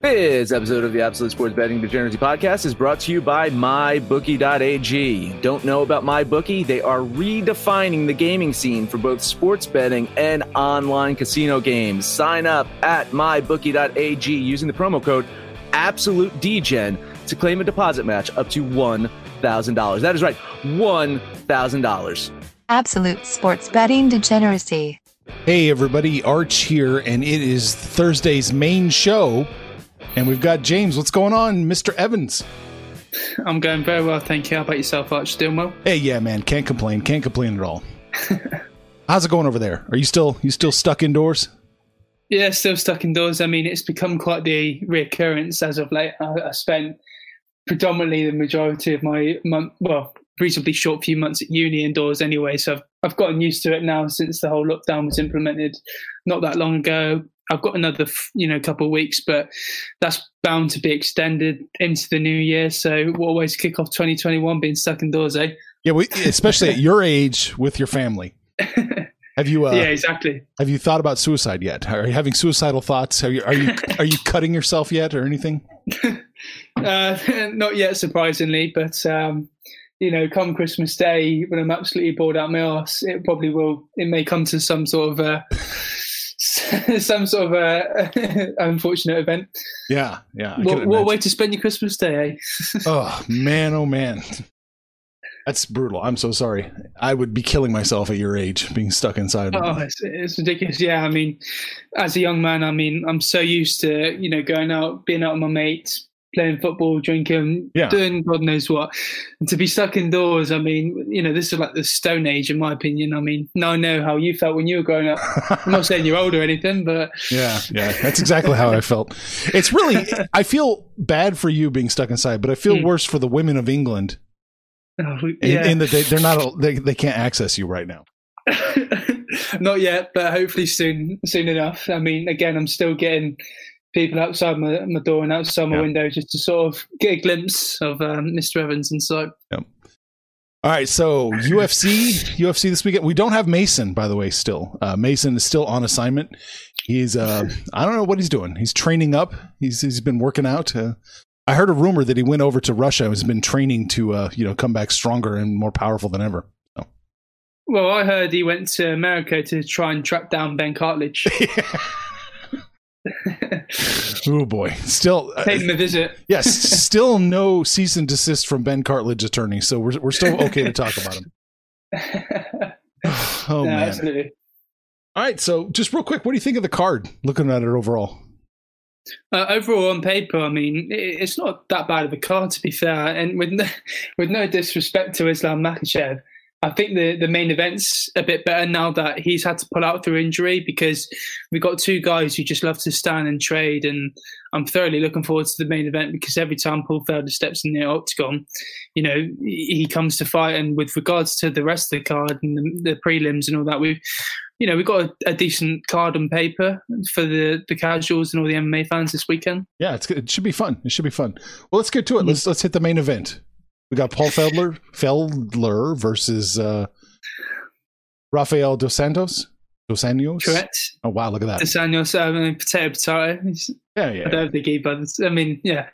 This episode of the Absolute Sports Betting Degeneracy Podcast is brought to you by MyBookie.ag. Don't know about MyBookie? They are redefining the gaming scene for both sports betting and online casino games. Sign up at MyBookie.ag using the promo code Absolute DGen to claim a deposit match up to $1,000. That is right, $1,000. Absolute sports betting degeneracy. Hey, everybody, Arch here, and it is Thursday's main show. And we've got James. What's going on, Mr. Evans? I'm going very well, thank you. How about yourself, Arch? Doing well? Hey, yeah, man. Can't complain. Can't complain at all. How's it going over there? Are you still you still stuck indoors? Yeah, still stuck indoors. I mean, it's become quite the reoccurrence as of late. I, I spent predominantly the majority of my month, well, reasonably short few months at uni indoors anyway. So I've, I've gotten used to it now since the whole lockdown was implemented not that long ago. I've got another, you know, couple of weeks, but that's bound to be extended into the new year. So what always kick off 2021 being stuck indoors, eh? Yeah, we, especially at your age with your family. Have you? Uh, yeah, exactly. Have you thought about suicide yet? Are you having suicidal thoughts? Are you are you are you cutting yourself yet or anything? uh, not yet, surprisingly, but um, you know, come Christmas Day when I'm absolutely bored out my ass, it probably will. It may come to some sort of. Uh, some sort of uh, unfortunate event. Yeah, yeah. What, what way to spend your Christmas day? Eh? oh man, oh man. That's brutal. I'm so sorry. I would be killing myself at your age, being stuck inside. Oh, it's, it's, ridiculous. Yeah, I mean, as a young man, I mean, I'm so used to you know going out, being out with my mates, playing football, drinking, yeah. doing God knows what. And to be stuck indoors, I mean, you know, this is like the Stone Age, in my opinion. I mean, now I know how you felt when you were growing up. I'm not saying you're old or anything, but yeah, yeah, that's exactly how I felt. It's really, I feel bad for you being stuck inside, but I feel mm. worse for the women of England Oh, yeah. in, in that they, they're not they, they can't access you right now. not yet, but hopefully soon soon enough. I mean, again, I'm still getting people outside my, my door and outside my yeah. window just to sort of get a glimpse of um, Mr. Evans and so. Yep. All right, so UFC, UFC this weekend. We don't have Mason, by the way. Still, uh, Mason is still on assignment. He's, uh, I don't know what he's doing. He's training up. He's he's been working out. Uh, I heard a rumor that he went over to Russia and has been training to, uh, you know, come back stronger and more powerful than ever. So. Well, I heard he went to America to try and track down Ben Cartlidge. oh boy, still uh, paying him a visit. yes, still no cease and desist from Ben Cartlidge attorney, so we're we're still okay to talk about him. oh man, absolutely. All right, so just real quick, what do you think of the card? Looking at it overall. Uh, overall, on paper, I mean, it's not that bad of a card to be fair. And with no, with no disrespect to Islam Makhachev, I think the, the main event's a bit better now that he's had to pull out through injury because we've got two guys who just love to stand and trade. And I'm thoroughly looking forward to the main event because every time Paul Felder steps in the octagon, you know, he comes to fight. And with regards to the rest of the card and the, the prelims and all that, we've you know, we've got a, a, decent card on paper for the, the casuals and all the MMA fans this weekend. Yeah, it's it should be fun. It should be fun. Well, let's get to it. Let's mm. let's hit the main event. We got Paul Felder, Felder versus uh, Rafael dos Santos. Dos Anjos. Correct. Oh wow, look at that. Dos Anjos, I mean, potato, potato. Yeah, yeah. I don't think he, but I mean, yeah.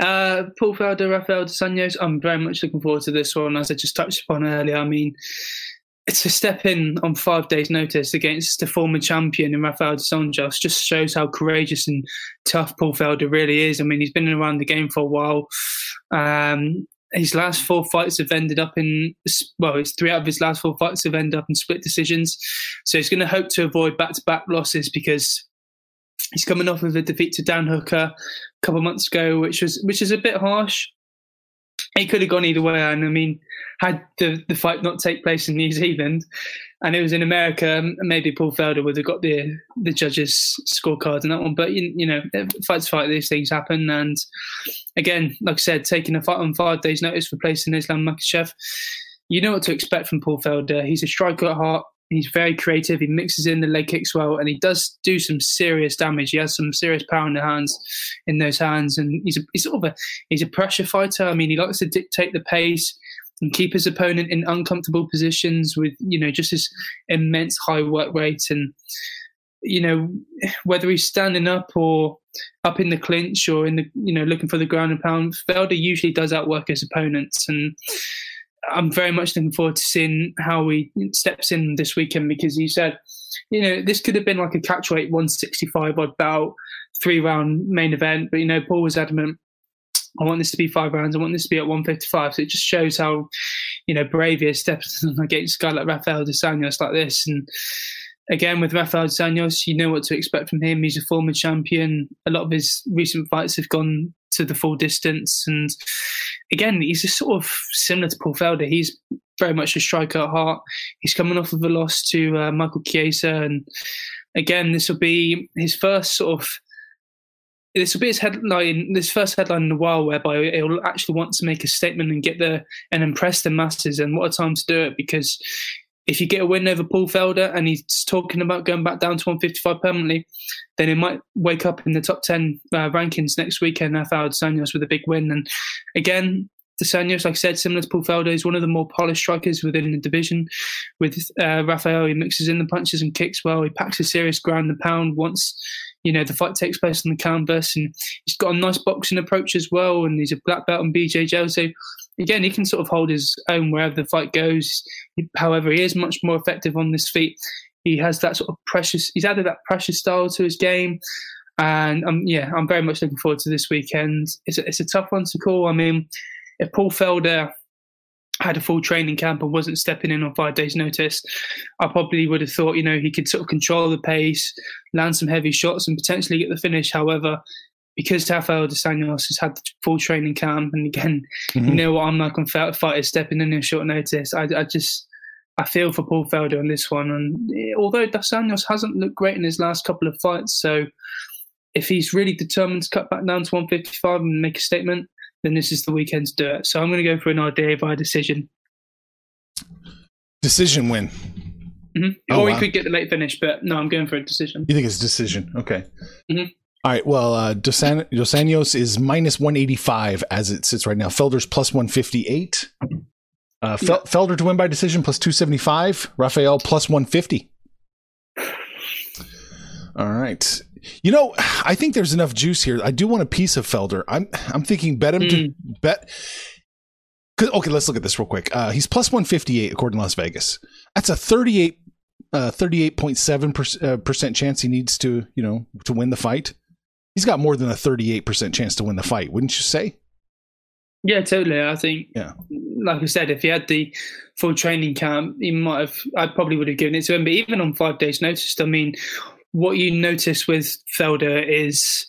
Uh, Paul Felder, Rafael dos Anjos. I'm very much looking forward to this one, as I just touched upon earlier. I mean, it's a step in on five days' notice against the former champion in Rafael dos Anjos. Just shows how courageous and tough Paul Felder really is. I mean, he's been around the game for a while. Um, his last four fights have ended up in well, it's three out of his last four fights have ended up in split decisions. So he's going to hope to avoid back-to-back losses because he's coming off of a defeat to Dan Hooker a couple months ago, which was which is a bit harsh. It could have gone either way, and I mean, had the, the fight not take place in New Zealand, and it was in America, maybe Paul Felder would have got the the judges' scorecard in that one. But you, you know, fights fight, these things happen, and again, like I said, taking a fight on five days' notice, replacing Islam Makhachev, you know what to expect from Paul Felder. He's a striker at heart. He's very creative. He mixes in the leg kicks well, and he does do some serious damage. He has some serious power in the hands, in those hands, and he's a, he's sort of a he's a pressure fighter. I mean, he likes to dictate the pace and keep his opponent in uncomfortable positions with you know just his immense high work rate and you know whether he's standing up or up in the clinch or in the you know looking for the ground and pound. Felder usually does outwork his opponents and. I'm very much looking forward to seeing how he steps in this weekend because he said, you know, this could have been like a catchweight 165 odd bout, three round main event, but you know, Paul was adamant. I want this to be five rounds. I want this to be at 155. So it just shows how, you know, is steps against a guy like Rafael dos Anjos like this. And again, with Rafael dos Anjos, you know what to expect from him. He's a former champion. A lot of his recent fights have gone to the full distance. And again, he's just sort of similar to Paul Felder. He's very much a striker at heart. He's coming off of a loss to uh, Michael Chiesa. And again, this will be his first sort of. This will be his headline, this first headline in a while, whereby he'll actually want to make a statement and get the and impress the masses. And what a time to do it! Because if you get a win over Paul Felder and he's talking about going back down to 155 permanently, then he might wake up in the top 10 uh, rankings next weekend. Rafael dos Anjos with a big win. And again, dos Anjos, like I said, similar to Paul Felder, is one of the more polished strikers within the division. With uh, Rafael, he mixes in the punches and kicks well. He packs a serious ground and pound once. You know, the fight takes place on the canvas, and he's got a nice boxing approach as well. And he's a black belt on BJJ. So, again, he can sort of hold his own wherever the fight goes. However, he is much more effective on this feet. He has that sort of precious. He's added that precious style to his game, and um, yeah, I'm very much looking forward to this weekend. It's a, it's a tough one to call. I mean, if Paul Felder had a full training camp and wasn't stepping in on five days' notice, I probably would have thought, you know, he could sort of control the pace, land some heavy shots, and potentially get the finish. However, because Rafael dos Anjos has had the full training camp, and again, Mhm. you know what I'm like on fight- fighters stepping in on short notice. I, I just I feel for Paul Felder on this one, and eh, although dos Anjos hasn't looked great in his last couple of fights, so if he's really determined to cut back down to 155 and make a statement, then this is the weekend to do it. So I'm going to go for an idea by decision, Decision win. hmm Oh, or wow. he could get the late finish. But no, I'm going for a decision. You think it's decision? Okay. Mhm. All right. Well, uh, Dos, An- Dos Anjos is minus 185 as it sits right now. Felder's plus 158. Uh, Fel- Felder to win by decision plus 275. Raphael plus 150. All right. You know, I think there's enough juice here. I do want a piece of Felder. I'm I'm thinking bet him to bet. 'cause- Okay, let's look at this real quick. Uh, he's plus 158 according to Las Vegas. That's a 38 uh, 38.7 perc- uh, percent chance he needs to, you know, to win the fight. He's got more than a 38% chance to win the fight, wouldn't you say? Yeah, totally. I think, Yeah. like I said, if he had the full training camp, he might have. I probably would have given it to him. But even on five days' notice, I mean, what you notice with Felder is,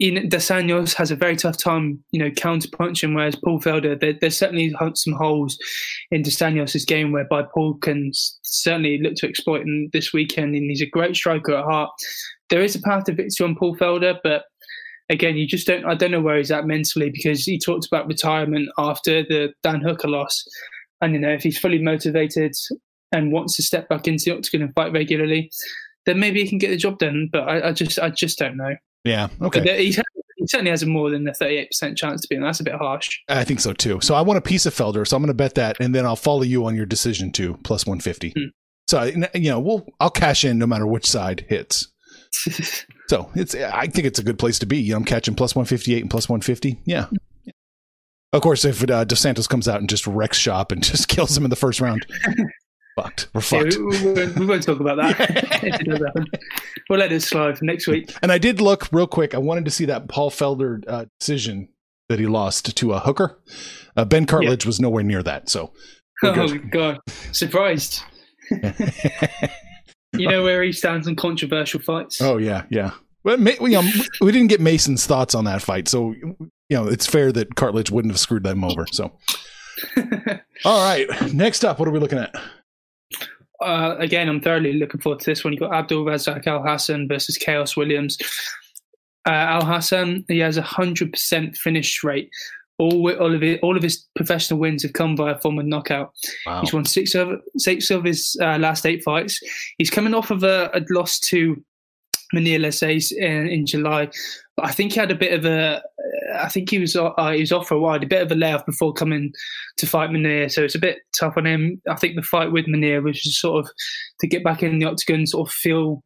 in Dos has a very tough time, you know, counter punching. Whereas Paul Felder, there, there's certainly some holes in Dos Anjos' game whereby Paul can certainly look to exploit in this weekend. And he's a great striker at heart. There is a path to victory on Paul Felder, but again, you just don't. I don't know where he's at mentally because he talked about retirement after the Dan Hooker loss, and you know if he's fully motivated and wants to step back into the octagon and fight regularly, then maybe he can get the job done. But I, I just, I just don't know. Yeah. Okay. He's he certainly has a more than a 38% chance to be, and that's a bit harsh. I think so too. So I want a piece of Felder, so I'm going to bet that, and then I'll follow you on your decision too, plus 150. Hmm. So you know, we'll I'll cash in no matter which side hits. so it's I think it's a good place to be. You know, I'm catching plus 158 and plus 150. Yeah. Of course, if uh, Dos Santos comes out and just wrecks shop and just kills him in the first round, fucked. We're Yeah, fucked. we, we won't, we won't talk about that. if it does happen. We'll let it slide for next week. And I did look real quick. I wanted to see that Paul Felder uh, decision that he lost to a hooker. Uh, ben Cartlidge was nowhere near that. So Oh good. god, surprised. You know where he stands in controversial fights. oh yeah, yeah. Well, we, um, we didn't get Mason's thoughts on that fight, so you know it's fair that Cartlidge wouldn't have screwed them over. So, all right. Next up, what are we looking at? uh, again, I'm thoroughly looking forward to this one. You got Abdul Razak Al Hassan versus Khaos Williams. Uh, Al Hassan, he has a hundred percent finish rate. All, all of it, all of his professional wins have come via form of knockout. Wow. He's won six of six of his uh, last eight fights. He's coming off of a, a loss to Mounir Lazzez in, in July, but I think he had a bit of a. I think he was uh, he was off for a while, a bit of a layoff before coming to fight Mounir, so it's a bit tough on him. I think the fight with Mounir was just sort of to get back in the octagon, sort of feel.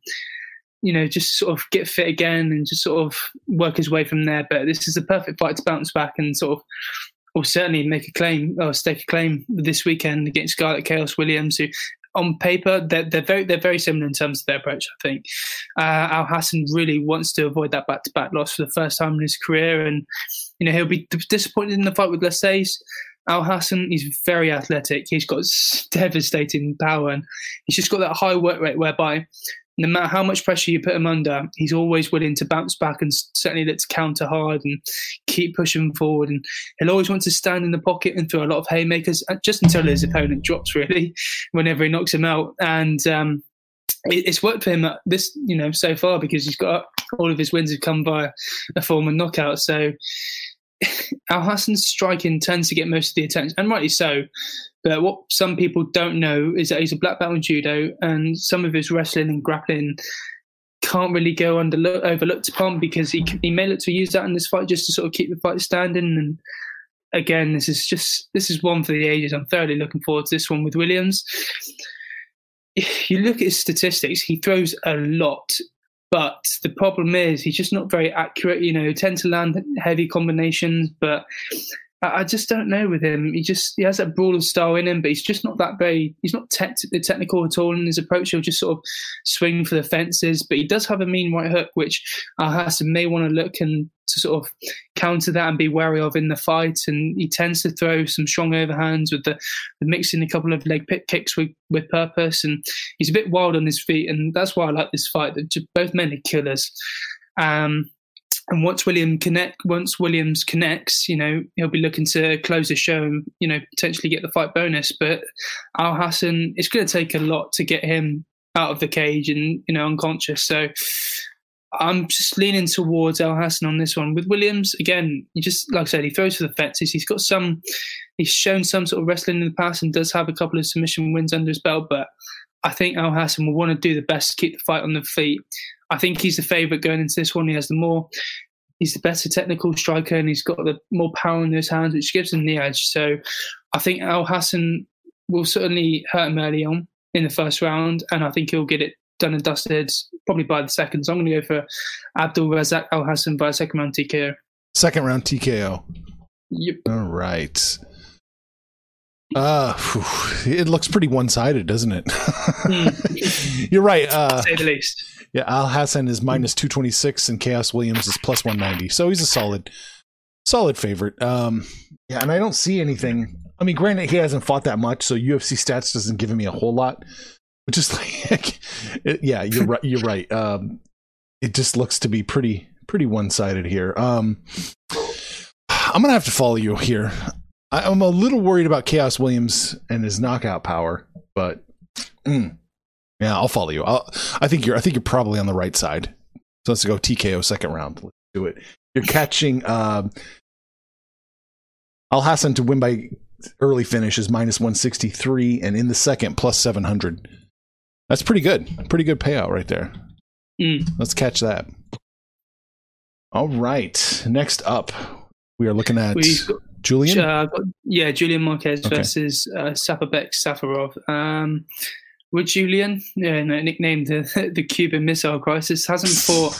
You know, just sort of get fit again and just sort of work his way from there. But this is the perfect fight to bounce back and sort of will certainly make a claim or stake a claim this weekend against Scarlett Khaos Williams, who on paper they're, they're very they're very similar in terms of their approach. I think uh, Al Hassan really wants to avoid that back to back loss for the first time in his career, and you know he'll be disappointed in the fight with Lazzez. Al Hassan, he's very athletic. He's got devastating power, and he's just got that high work rate whereby no matter how much pressure you put him under, he's always willing to bounce back and certainly let's counter hard and keep pushing forward. And he'll always want to stand in the pocket and throw a lot of haymakers uh, just until his opponent drops, really, whenever he knocks him out. And um, it, it's worked for him this, you know, so far because he's got all of his wins have come via a form of knockout. So Al Hassan's striking tends to get most of the attention, and rightly so. But what some people don't know is that he's a black belt in judo, and some of his wrestling and grappling can't really go under overlooked upon because he he may look to use that in this fight just to sort of keep the fight standing. And again, this is just this is one for the ages. I'm thoroughly looking forward to this one with Williams. If you look at his statistics, he throws a lot, but the problem is he's just not very accurate. You know, he tends to land heavy combinations, but I just don't know with him. He just he has that brawler style in him, but he's just not that very. He's not tech technical at all in his approach. He'll just sort of swing for the fences, but he does have a mean right hook, which Al Hassan may want to look and to sort of counter that and be wary of in the fight. And he tends to throw some strong overhands with the, with mixing a couple of leg kicks with with purpose. And he's a bit wild on his feet, and that's why I like this fight. That both men are killers. Um, and once William connect, once Williams connects, you know he'll be looking to close the show and you know potentially get the fight bonus. But Al Hassan, it's going to take a lot to get him out of the cage and you know unconscious. So I'm just leaning towards Al Hassan on this one. With Williams, again, he just like I said, he throws for the fences. He's got some, he's shown some sort of wrestling in the past and does have a couple of submission wins under his belt. But I think Al Hassan will want to do the best to keep the fight on the feet. I think he's the favourite going into this one. He has the more, he's the better technical striker, and he's got the more power in his hands, which gives him the edge. So I think Al Hassan will certainly hurt him early on in the first round, and I think he'll get it done and dusted probably by the second. So I'm going to go for Abdul Razak Al Hassan by second round TKO. Second round TKO. Yep. All right. Uh, phew, it looks pretty one sided, doesn't it? You're right. Uh, Say the least. yeah, Al Hassan is minus 226 and Khaos Williams is plus 190. So he's a solid, solid favorite. Um, yeah, and I don't see anything. I mean, granted, he hasn't fought that much, so UFC stats doesn't give me a whole lot. But just like, it, yeah, you're right. You're right. Um, it just looks to be pretty, pretty one sided here. Um, I'm gonna have to follow you here. I, I'm a little worried about Khaos Williams and his knockout power, but mm, yeah, I'll follow you. I'll, I think you're. I think you're probably on the right side. So let's go TKO second round. Let's do it. You're catching um, Al Hassan to win by early finish is minus 163, and in the second plus 700. That's pretty good. Pretty good payout right there. Mm. Let's catch that. All right. Next up, we are looking at got- Julian. Uh, yeah, Julian Marquez Okay. versus uh, Saparbek Safarov. Um, with Julian, yeah, no, nicknamed the, the Cuban Missile Crisis, hasn't fought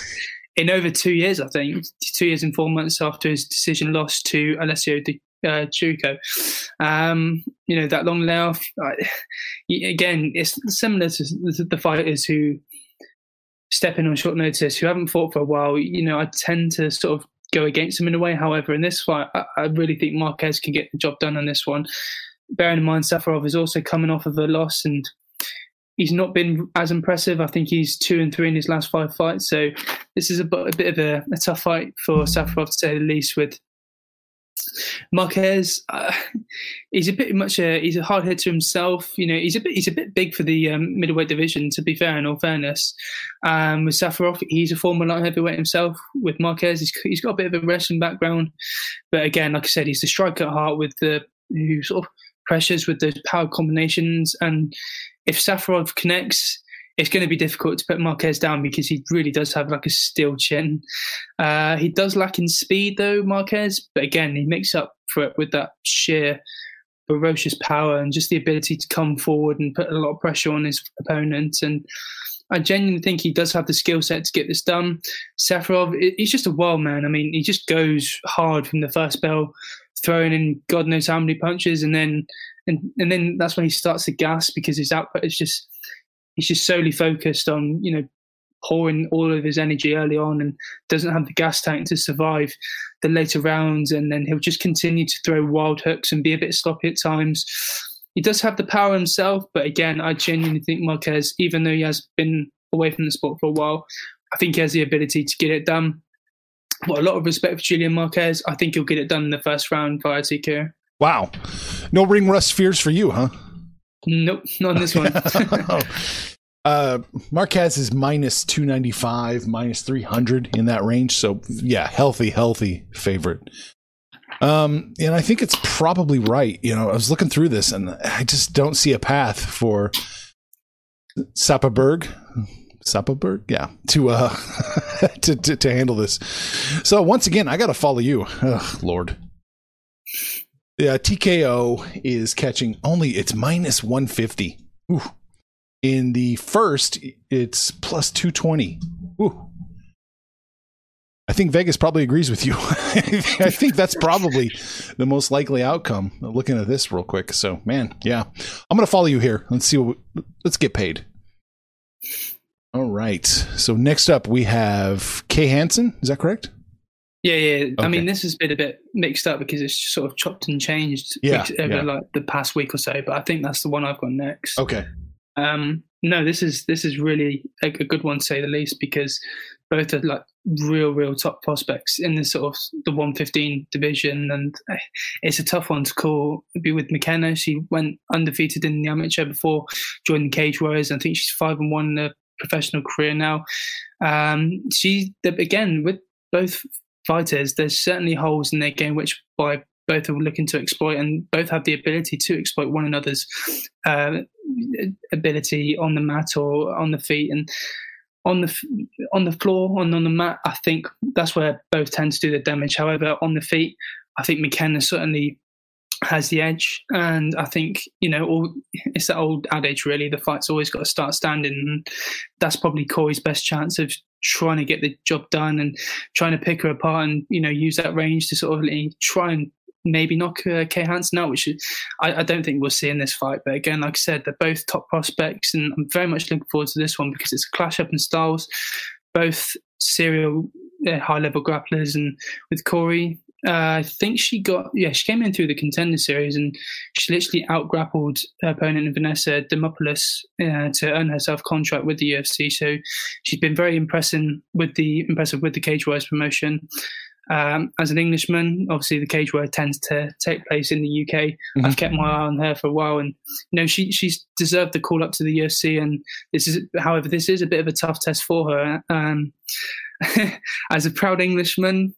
in over two years, I think. Two years and four months after his decision loss to Alessio Di uh. Um, you know, that long layoff, I, again, it's similar to the fighters who step in on short notice, who haven't fought for a while. You know, I tend to sort of go against him in a way. However, in this fight, I, I really think Marquez can get the job done on this one. Bearing in mind, Safarov is also coming off of a loss and he's not been as impressive. I think he's two and three in his last five fights. So this is a, a bit of a, a tough fight for Safarov to say the least. With Marquez, uh, he's a bit much a he's a hard hitter himself. You know, he's a bit he's a bit big for the um, middleweight division. To be fair, in all fairness, um, with Safarov, he's a former light heavyweight himself. With Marquez, he's he's got a bit of a wrestling background, but again, like I said, he's the striker at heart with the who sort of pressures with those power combinations. And if Safarov connects, it's going to be difficult to put Marquez down because he really does have like a steel chin. Uh, he does lack in speed though, Marquez, but again, he makes up for it with that sheer ferocious power and just the ability to come forward and put a lot of pressure on his opponent. And I genuinely think he does have the skill set to get this done. Safarov, he's just a wild man. I mean, he just goes hard from the first bell, throwing in God knows how many punches, and then and and then that's when he starts to gas because his output is just he's just solely focused on you know pouring all of his energy early on and doesn't have the gas tank to survive the later rounds and then he'll just continue to throw wild hooks and be a bit sloppy at times he does have the power himself but again i genuinely think marquez even though he has been away from the sport for a while i think he has the ability to get it done Got a lot of respect for Julian Marquez. I think he'll get it done in the first round via TKO. Wow. No ring rust fears for you, huh? Nope, not in this one. uh, Marquez is minus 295, minus 300 in that range. So, yeah, healthy, healthy favorite. Um, and I think it's probably right. You know, I was looking through this and I just don't see a path for Sapaberg. Sapaberg, yeah, to uh to, to to handle this. So once again, I got to follow you. Ugh, Lord. Yeah, uh, TKO is catching only it's minus 150. Ooh. In the first, it's plus 220. Ooh. I think Vegas probably agrees with you. I think that's probably the most likely outcome. Looking at this real quick. So, man, yeah. I'm to follow you here. Let's see what we, let's get paid. All right. So, next up we have Kay Hansen, is that correct? Yeah, yeah. I mean, this has been a bit mixed up because it's sort of chopped and changed Yeah, over yeah. like the past week or so. But I think that's the one I've got next. Okay. Um, no, this is this is really a, a good one to say the least because both are like real, real top prospects in the sort of the 115 division, and eh, it's a tough one to call. It'd be with McKenna. She went undefeated in the amateur before joining Cage Warriors. I think she's five and one in her professional career now. Um, she again with both fighters. There's certainly holes in their game which by both are looking to exploit, and both have the ability to exploit one another's uh, ability on the mat or on the feet and on the on the floor and on the mat. I think that's where both tend to do the damage. However, on the feet, I think McKenna certainly has the edge, and I think you know all it's that old adage really: the fight's always got to start standing. And that's probably Cory's best chance of trying to get the job done and trying to pick her apart and you know use that range to sort of try and maybe knock uh, Kay Hansen out, which I, I don't think we'll see in this fight. But again, like I said, they're both top prospects, and I'm very much looking forward to this one because it's a clash up in styles. Both serial high level grapplers, and with Cory, uh, I think she got yeah she came in through the contender series and she literally out grappled her opponent Vanessa Demopoulos uh, to earn herself contract with the UFC. So she's been very impressive with the impressive with the Cage Warriors promotion. Um, as an Englishman, obviously the Cage Warrior tends to take place in the UK. I've kept my eye on her for a while, and you know she she's deserved the call up to the UFC. And this is, however, this is a bit of a tough test for her. Um, as a proud Englishman,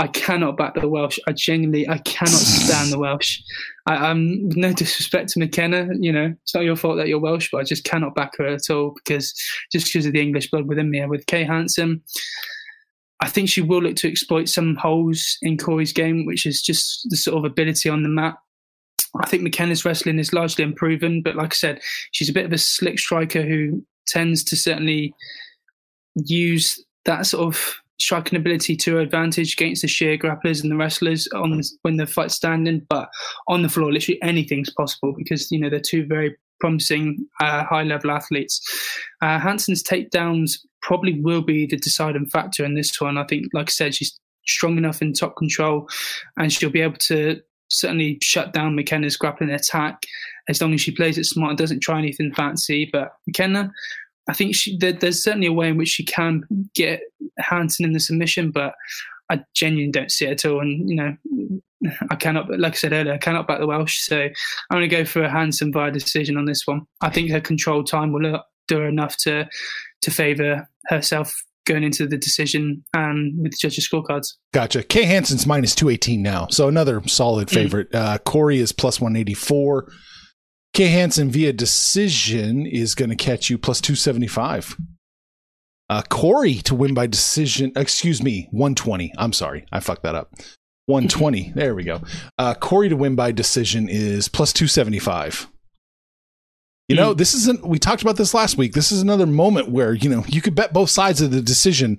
I cannot back the Welsh. I genuinely, I cannot stand the Welsh. I, I'm with no disrespect to McKenna. You know, it's not your fault that you're Welsh, but I just cannot back her at all because just because of the English blood within me. With Kay Hansen, I think she will look to exploit some holes in Cory's game, which is just the sort of ability on the mat. I think McKenna's wrestling is largely unproven, but like I said, she's a bit of a slick striker who tends to certainly use that sort of striking ability to advantage against the sheer grapplers and the wrestlers on when the fight's standing. But on the floor, literally anything's possible because you know they're two very promising uh, high level athletes. Uh, Hansen's takedowns probably will be the deciding factor in this one. I think, like I said, she's strong enough in top control, and she'll be able to certainly shut down McKenna's grappling attack as long as she plays it smart and doesn't try anything fancy. But McKenna, I think she, there, there's certainly a way in which she can get Hansen in the submission, but I genuinely don't see it at all. And you know, I cannot, like I said earlier, I cannot back the Welsh. So I'm going to go for a Hansen via decision on this one. I think her control time will do her enough to to favour herself going into the decision and with the judges' scorecards. Gotcha. Kay Hansen's minus 218 now. So another solid mm. favorite. Mm. Uh, Cory is plus 184. Kay Hansen via decision is going to catch you plus 275. Uh, Cory to win by decision, excuse me, 120. I'm sorry. I fucked that up. 120. there we go. Uh, Cory to win by decision is plus 275. You know, mm. this isn't, we talked about this last week. This is another moment where, you know, you could bet both sides of the decision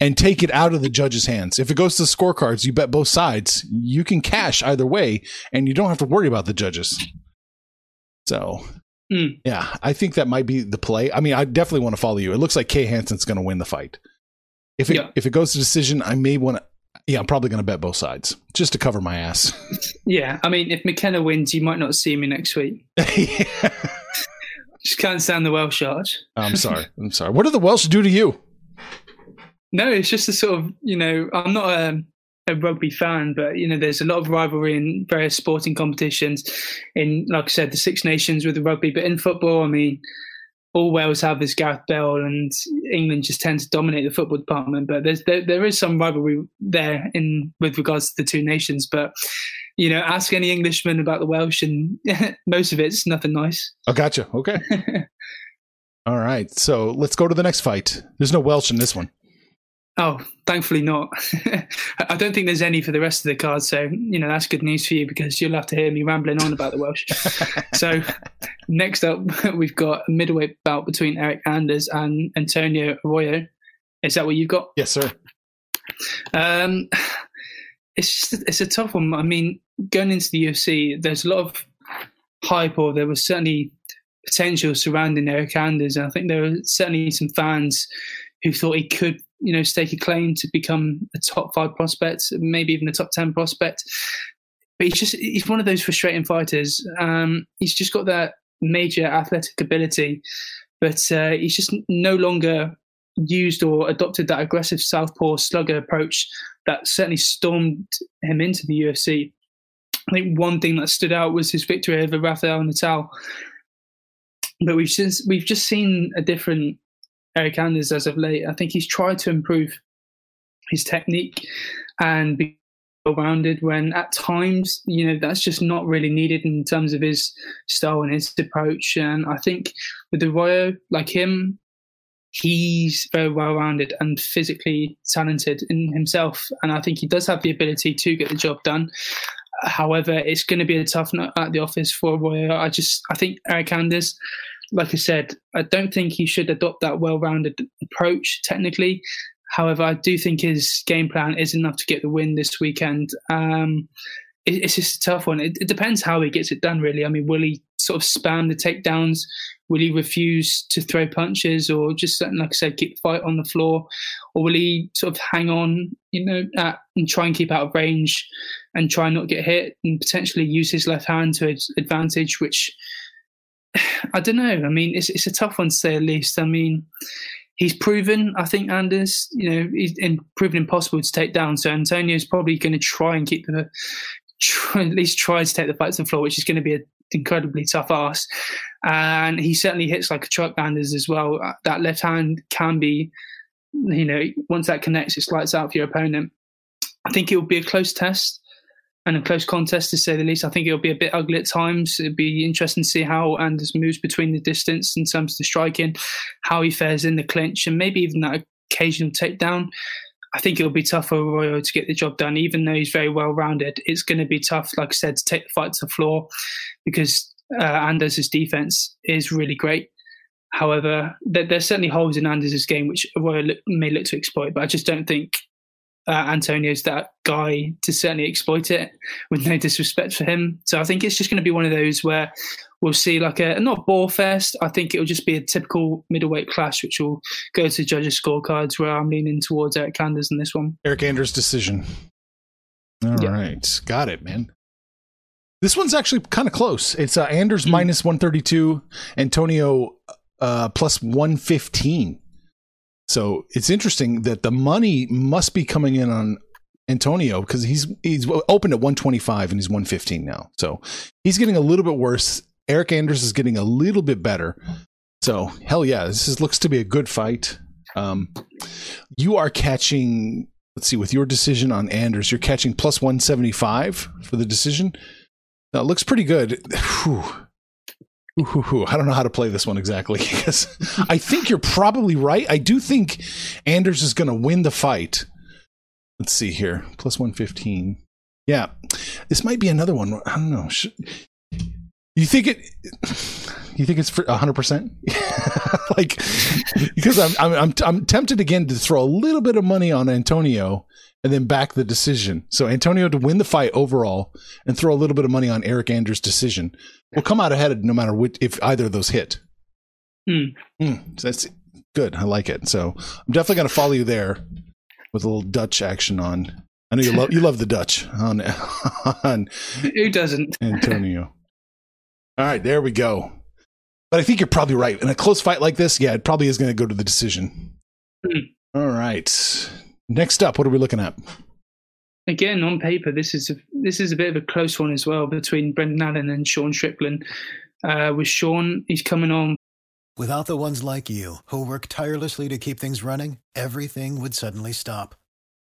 and take it out of the judge's hands. If it goes to scorecards, you bet both sides. You can cash either way and you don't have to worry about the judges. So, mm. yeah, I think that might be the play. I mean, I definitely want to follow you. It looks like Kay Hansen's going to win the fight. If it, yeah. if it goes to decision, I may want to, yeah, I'm probably going to bet both sides just to cover my ass. Yeah, I mean, if McKenna wins, you might not see me next week. yeah. Just can't stand the Welsh arch. I'm sorry. I'm sorry. What do the Welsh do to you? No, it's just a sort of you know I'm not a, a, rugby fan, but you know there's a lot of rivalry in various sporting competitions. In like I said, the Six Nations with the rugby, but in football, I mean, all Wales have is Gareth Bale, and England just tend to dominate the football department. But there's there, there is some rivalry there in with regards to the two nations, but you know, ask any Englishman about the Welsh, and most of it's nothing nice. I oh, gotcha. Okay. All right. So let's go to the next fight. There's no Welsh in this one. Oh, thankfully not. I don't think there's any for the rest of the card. So, you know, that's good news for you because you'll have to hear me rambling on about the Welsh. so, next up, we've got a middleweight bout between Eryk Anders and Antonio Arroyo. Is that what you've got? Yes, sir. Um, it's just, it's a tough one. I mean, going into the UFC, there's a lot of hype, or there was certainly potential surrounding Eryk Anders. And I think there were certainly some fans who thought he could, you know, stake a claim to become a top five prospect, maybe even a top ten prospect. But he's just he's one of those frustrating fighters. Um, he's just got that major athletic ability, but uh, he's just no longer used or adopted that aggressive southpaw slugger approach that certainly stormed him into the UFC. I think one thing that stood out was his victory over Rafael Natal. But we've since we've just seen a different Eryk Anders as of late. I think he's tried to improve his technique and be well-rounded when at times you know that's just not really needed in terms of his style and his approach and i think with Arroyo like him he's very well rounded and physically talented in himself. And I think he does have the ability to get the job done. However, it's going to be a tough nut at the office for Arroyo. I just, I think Eryk Anders, like I said, I don't think he should adopt that well rounded approach technically. However, I do think his game plan is enough to get the win this weekend. Um, it, it's just a tough one. It, it depends how he gets it done, really. I mean, will he sort of spam the takedowns? Will he refuse to throw punches or just, like I said, keep the fight on the floor? Or will he sort of hang on, you know, at, and try and keep out of range and try and not get hit and potentially use his left hand to his advantage, which I don't know. I mean, it's, it's a tough one to say at least. I mean, he's proven, I think, Anders, you know, he's proven impossible to take down. So Antonio's probably going to try and keep the, try, at least try to take the fight to the floor, which is going to be an incredibly tough ask and he certainly hits like a truck Anders as well. Uh, that left hand can be, you know, once that connects, it slides out for your opponent. I think it will be a close test and a close contest to say the least. I think it'll be a bit ugly at times. It'd be interesting to see how Anders moves between the distance in terms of the striking, how he fares in the clinch, and maybe even that occasional takedown. I think it'll be tough for Arroyo to get the job done, even though he's very well rounded. It's going to be tough, like I said, to take the fight to the floor because uh, Anders' defense is really great. However, there, there's certainly holes in Anders' game which Arroyo may look to exploit, but I just don't think uh, Antonio's that guy to certainly exploit it with no disrespect for him. So I think it's just going to be one of those where we'll see like a not ball fest. I think it'll just be a typical middleweight clash, which will go to judges' scorecards. Where I'm leaning towards Eryk Anders in this one. Eryk Anders decision. All right, got it, man. This one's actually kind of close. It's uh, Anders Hmm. minus 132, Antonio uh, plus 115. So it's interesting that the money must be coming in on Antonio because he's he's opened at 125 and he's 115 now. So he's getting a little bit worse. Eryk Anders is getting a little bit better. So hell yeah, this is, looks to be a good fight. Um, you are catching. Let's see, with your decision on Anders, you're catching plus 175 for the decision. That looks pretty good. Whew. Ooh. I don't know how to play this one exactly because I think you're probably right. I do think Anders is going to win the fight. Let's see here. Plus 115. Yeah. This might be another one. I don't know. Should, you think it you think it's for 100%? like because I'm, I'm I'm I'm tempted again to throw a little bit of money on Antonio and then back the decision. So Antonio to win the fight overall and throw a little bit of money on Eryk Anders' decision. Will come out ahead no matter which, if either of those hit. Hmm. Hmm, so that's good. I like it. So I'm definitely going to follow you there with a little Dutch action on. I know you love you love the Dutch on on Who doesn't? Antonio. All right, there we go. But I think you're probably right. In a close fight like this, yeah, it probably is going to go to the decision. Hmm. All right. Next up, what are we looking at? Again, on paper, this is a, this is a bit of a close one as well between Brendan Allen and Sean Strickland. Uh, with Sean, he's coming on Without the ones like you, who work tirelessly to keep things running, everything would suddenly stop.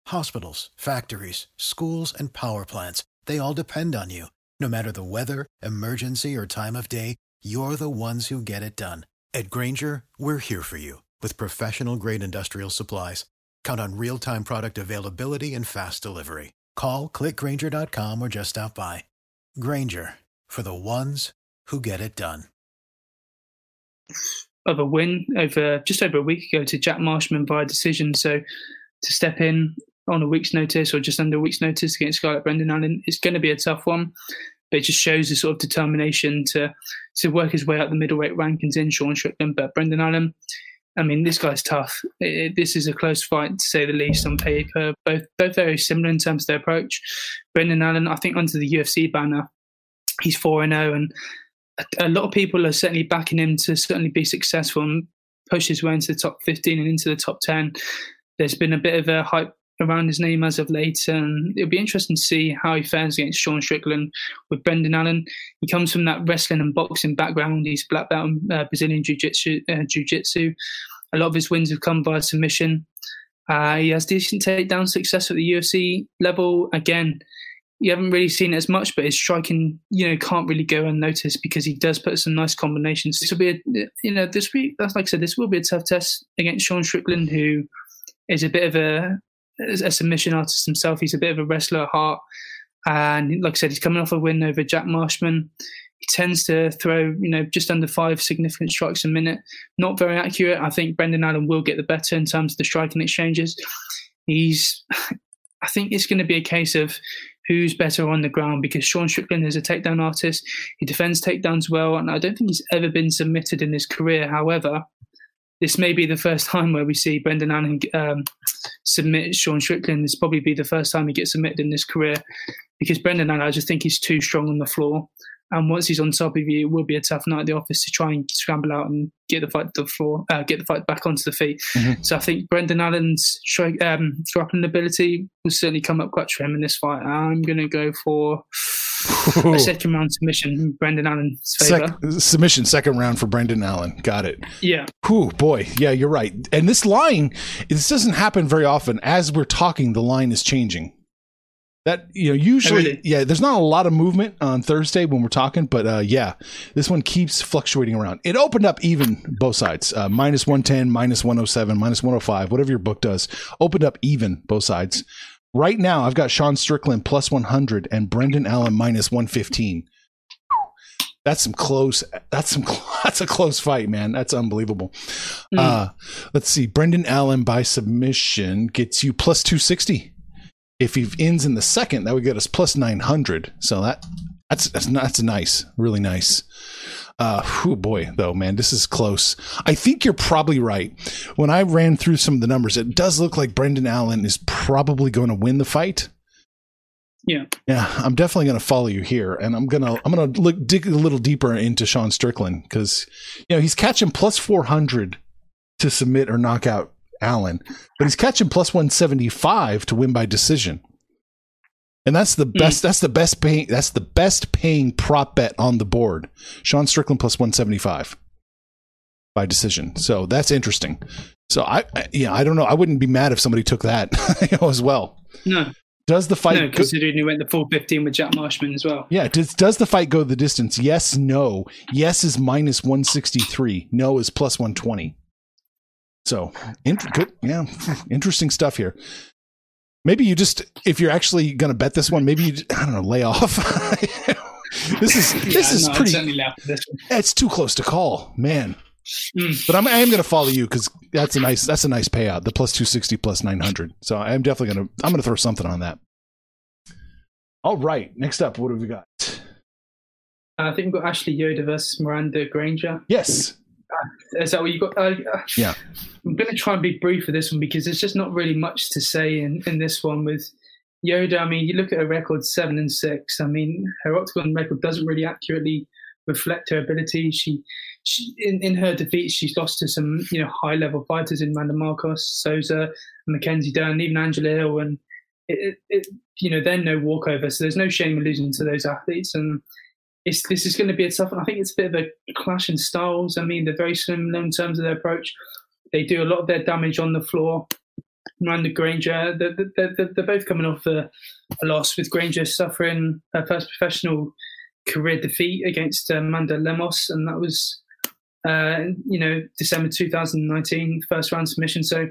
Hospitals, factories, schools, and power plants, they all depend on you. No matter the weather, emergency, or time of day, you're the ones who get it done. At Grainger, we're here for you with professional grade industrial supplies. Count on real time product availability and fast delivery. Call clickgrainger.com or just stop by. Grainger for the ones who get it done. of a win over just over a week ago to Jack Marshman via decision. So to step in on a week's notice or just under a week's notice against Scarlett Brendan Allen, it's going to be a tough one. But it just shows the sort of determination to to work his way up the middleweight rankings in Sean Strickland. But Brendan Allen, I mean, this guy's tough. It- this is a close fight to say the least on paper. Both both very similar in terms of their approach. Brendan Allen, I think, under the UFC banner, he's four and zero, and a- a lot of people are certainly backing him to certainly be successful and push his way into the top 15 and into the top 10. There's been a bit of a hype around his name as of late, and it'll be interesting to see how he fares against Sean Strickland with Brendan Allen. He comes from that wrestling and boxing background. He's black belt in uh, Brazilian jiu-jitsu, uh. A lot of his wins have come via submission. Uh, he has decent takedown success at the UFC level. Again, you haven't really seen it as much, but his striking, you know, can't really go unnoticed because he does put some nice combinations. This will be, a, you know, this week, that's like I said, this will be a tough test against Sean Strickland, who is a bit of a, a submission artist himself. He's a bit of a wrestler at heart. And like I said, he's coming off a win over Jack Marshman. He tends to throw, you know, just under five significant strikes a minute. Not very accurate. I think Brendan Allen will get the better in terms of the striking exchanges. He's, I think it's going to be a case of who's better on the ground because Sean Strickland is a takedown artist. He defends takedowns well, and I don't think he's ever been submitted in his career. However, this may be the first time where we see Brendan Allen um, submit Sean Strickland. This probably be the first time he gets submitted in his career because Brendan Allen, I just think he's too strong on the floor. And once he's on top of you, it will be a tough night at the office to try and scramble out and get the fight to the floor, uh, get the fight back onto the feet. Mhm. So I think Brendan Allen's strike, um, grappling ability will certainly come up clutch for him in this fight. I'm going to go for a second round submission in Brendan Allen's favor. Sec- submission second round for Brendan Allen. Got it. yeah. Whew, boy, yeah, you're right. And this line, this doesn't happen very often. As we're talking, the line is changing. That you know, usually, really? yeah. There's not a lot of movement on Thursday when we're talking, but uh, yeah, this one keeps fluctuating around. It opened up even both sides, uh, minus one ten, minus one hundred seven, minus one hundred five, whatever your book does. Opened up even both sides. Right now, I've got Sean Strickland plus one hundred and Brendan Allen minus one fifteen. That's some close. That's some. That's a close fight, man. That's unbelievable. Mm. Uh, let's see. Brendan Allen by submission gets you plus two sixty. If he ends in the second, that would get us plus nine hundred. So that that's that's that's nice, really nice. Uh, oh boy, though, man, this is close. I think you're probably right. When I ran through some of the numbers, it does look like Brendan Allen is probably going to win the fight. Yeah. Yeah, I'm definitely going to follow you here, and I'm gonna I'm gonna look dig a little deeper into Sean Strickland because you know he's catching plus 400 to submit or knock out Allen, but he's catching plus 175 to win by decision. And that's the hmm. best. That's the best paying. That's the best paying prop bet on the board. Sean Strickland plus one seventy five by decision. So that's interesting. So I, I, yeah, I don't know. I wouldn't be mad if somebody took that you know, as well. No, Does the fight? no, go- considering he went the full 15 with Jack Marshman as well. yeah. Does does the fight go the distance? Yes. No. Yes is minus one sixty three. No is plus one twenty. So int- good. Yeah. Interesting stuff here. Maybe you just, if you're actually going to bet this one, maybe you, I don't know, lay off. this is this is no, pretty. this. It's too close to call, man. Mm. But I'm I am going to follow you because that's a nice that's a nice payout. The plus two sixty plus nine hundred. So I'm definitely going to I'm going to throw something on that. All right, next up, what have we got? I think we've got Ashley Yoder versus Miranda Granger. Yes, Is that what you got? Uh, uh, Yeah. I'm going to try and be brief for this one because there's just not really much to say in, in this one with Yoder. I mean, you look at her record seven and six. I mean, her octagon record doesn't really accurately reflect her ability. She, she in, in her defeats, she's lost to some you know high level fighters in Randa Markos, Souza, Mackenzie Dern, even Angela Hill, and it, it, it you know they're no walkover. So there's no shame in losing to those athletes and it's, this is going to be a tough one. I think it's a bit of a clash in styles. I mean, they're very similar in terms of their approach. They do a lot of their damage on the floor. Miranda Granger, they're, they're, they're, both coming off a, a loss, with Granger suffering her first professional career defeat against uh, Amanda Lemos, and that was, uh, you know, December 2019, first round submission. So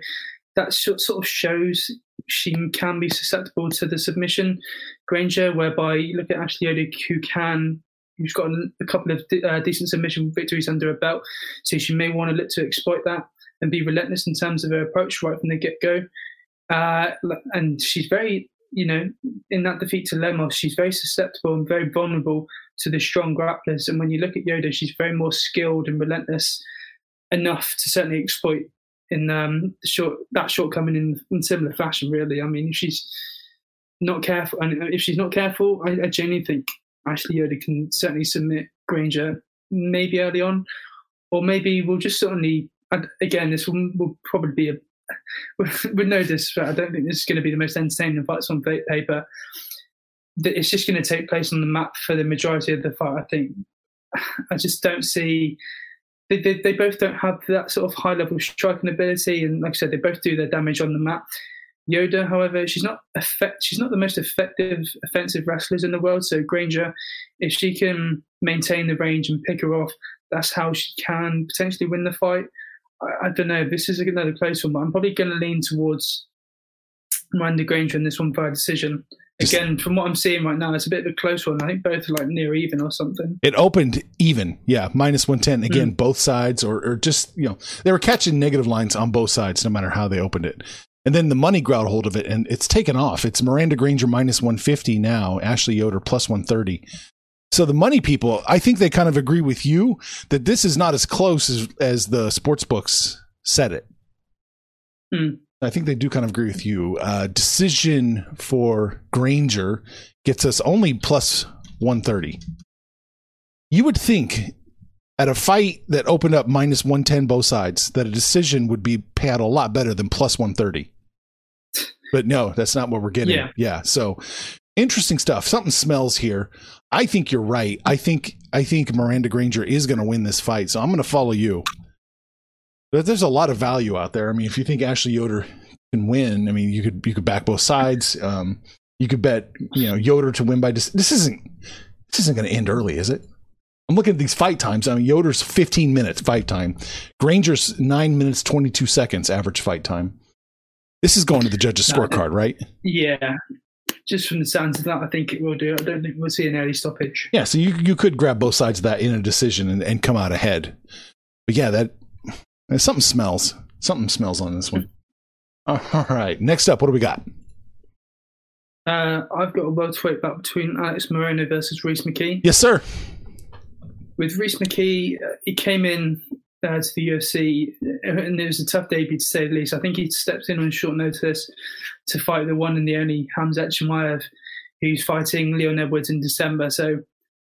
that sort of shows she can be susceptible to the submission. Granger, whereby you look at Ashley Yoder, who can who's got a, couple of uh, decent submission victories under her belt. So she may want to look to exploit that and be relentless in terms of her approach right from the get go. Uh, and she's very, you know, in that defeat to Lemos, she's very susceptible and very vulnerable to the strong grapplers. And when you look at Yoder, she's very more skilled and relentless enough to certainly exploit in um, short that shortcoming in, in similar fashion. Really, I mean, she's not careful, and if she's not careful, I, I genuinely think Ashley Yoder can certainly submit Granger maybe early on, or maybe we'll just certainly And again this will, will probably be a with, with no disrespect. I don't think this is going to be the most entertaining fights on paper. It's just going to take place on the map for the majority of the fight. I think. I just don't see. They, they, they both don't have that sort of high level striking ability, and like I said, they both do their damage on the map. Yoder, however, she's not effect, she's not the most effective offensive wrestlers in the world. So Granger, if she can maintain the range and pick her off, that's how she can potentially win the fight. I, I don't know. This is another close one, but I'm probably going to lean towards Miranda Granger in this one by decision. Again, from what I'm seeing right now, it's a bit of a close one. I think both are like near even or something. It opened even, yeah, minus one ten again, mm. both sides, or or just you know they were catching negative lines on both sides, no matter how they opened it. And then the money grabbed hold of it, and it's taken off. It's Miranda Granger minus one fifty now, Ashley Yoder plus one thirty. So the money people, I think they kind of agree with you that this is not as close as as the sports books said it. Mm. I think they do kind of agree with you. Uh, decision for Granger gets us only plus 130. You would think at a fight that opened up minus 110 both sides that a decision would be paid a lot better than plus 130. But no, that's not what we're getting. Yeah. yeah. So interesting stuff. Something smells here. I think you're right. I think I think Miranda Granger is going to win this fight. So I'm going to follow you. But there's a lot of value out there. I mean, if you think Ashley Yoder can win, I mean, you could you could back both sides. Um, You could bet, you know, Yoder to win by this. This isn't this isn't going to end early, is it? I'm looking at these fight times. I mean, Yoder's 15 minutes fight time. Granger's nine minutes 22 seconds average fight time. This is going to the judges' scorecard, right? Yeah, just from the sounds of that, I think it will do. I don't think we'll see an early stoppage. Yeah, so you you could grab both sides of that in a decision and, and come out ahead. But yeah, that something smells. Something smells on this one. All right, next up, what do we got? Uh, I've got a welterweight bout between Alex Morono versus Rhys McKee. Yes, sir. With Rhys McKee, uh, he came in uh, to the UFC, and it was a tough debut to say the least. I think he stepped in on short notice to fight the one and the only Khamzat Chimaev, who's fighting Leon Edwards in December. So,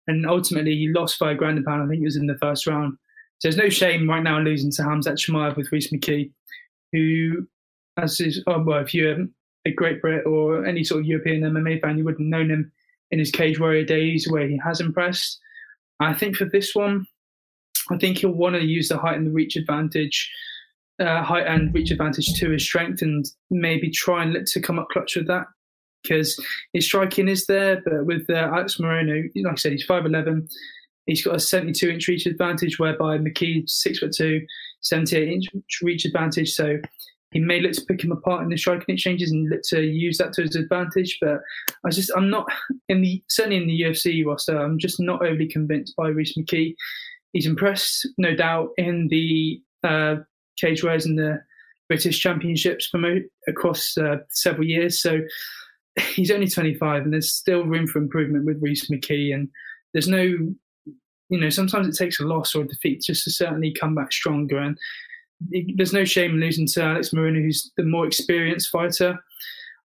and ultimately he lost by a ground and pound. I think it was in the first round. So there's no shame right now in losing to Khamzat Chimaev with Rhys McKee, who, as is, oh, well, if you're a Great Brit or any sort of European MMA fan, you would have known him in his Cage Warrior days where he has impressed. I think for this one, I think he'll want to use the height and the reach advantage, uh, height and reach advantage to his strength, and maybe try and look to come up clutch with that. Because his striking is there, but with uh, Alex Morono, like I said, he's five eleven. He's got a 72 inch reach advantage, whereby McKee's six foot two, 78 inch reach advantage. So he may look to pick him apart in the striking exchanges and look to use that to his advantage. But I just, I'm not in the certainly in the UFC roster. I'm just not overly convinced by Rhys McKee. He's impressed, no doubt, in the uh, cage wars and the British Championships promote across uh, several years. So he's only 25, and there's still room for improvement with Rhys McKee. And there's no, you know, sometimes it takes a loss or a defeat just to certainly come back stronger. And there's no shame in losing to Alex Morono, who's the more experienced fighter.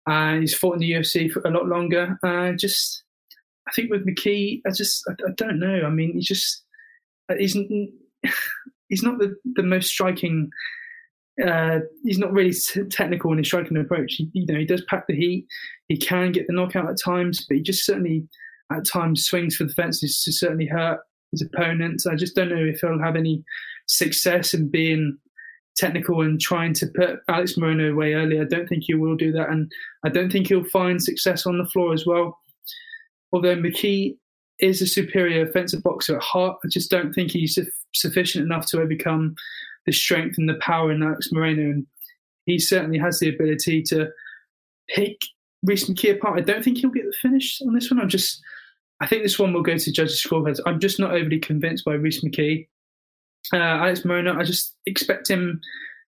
And uh, he's fought in the UFC for a lot longer. Uh, just, I think with McKee, I just, I, I don't know. I mean, he just, he's he's not the, the most striking. Uh, he's not really technical in his striking approach. He, you know, he does pack the heat. He can get the knockout at times, but he just certainly at times swings for the fences to certainly hurt his opponents. I just don't know if he'll have any success in being technical and trying to put Alex Morono away early. I don't think he will do that, and I don't think he'll find success on the floor as well. Although McKee is a superior offensive boxer at heart, I just don't think he's sufficient enough to overcome the strength and the power in Alex Morono, and he certainly has the ability to pick Rhys McKee apart. I don't think he'll get the finish on this one. I'm just, I think this one will go to judges' scorecards. I'm just not overly convinced by Rhys McKee. Uh, Alex Morono, I just expect him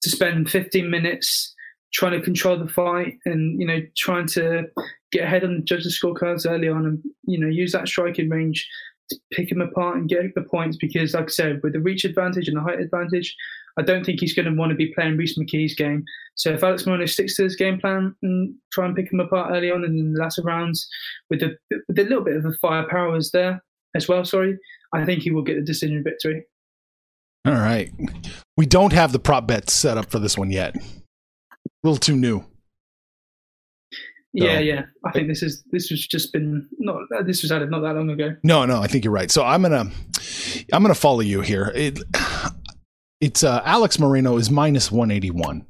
to spend 15 minutes trying to control the fight and you know trying to get ahead on the judges' scorecards early on and you know use that striking range to pick him apart and get the points because like I said with the reach advantage and the height advantage I don't think he's going to want to be playing Rhys McKee's game so if Alex Morono sticks to his game plan and try and pick him apart early on in the latter rounds with the with a little bit of the firepower is there as well sorry I think he will get the decision victory all right. We don't have the prop bets set up for this one yet. Little too new. Yeah, so, yeah. I think this is this was just been not this was added not that long ago. No, no, I think you're right. So I'm gonna I'm gonna follow you here. It, it's uh, Alex Morono is minus 181.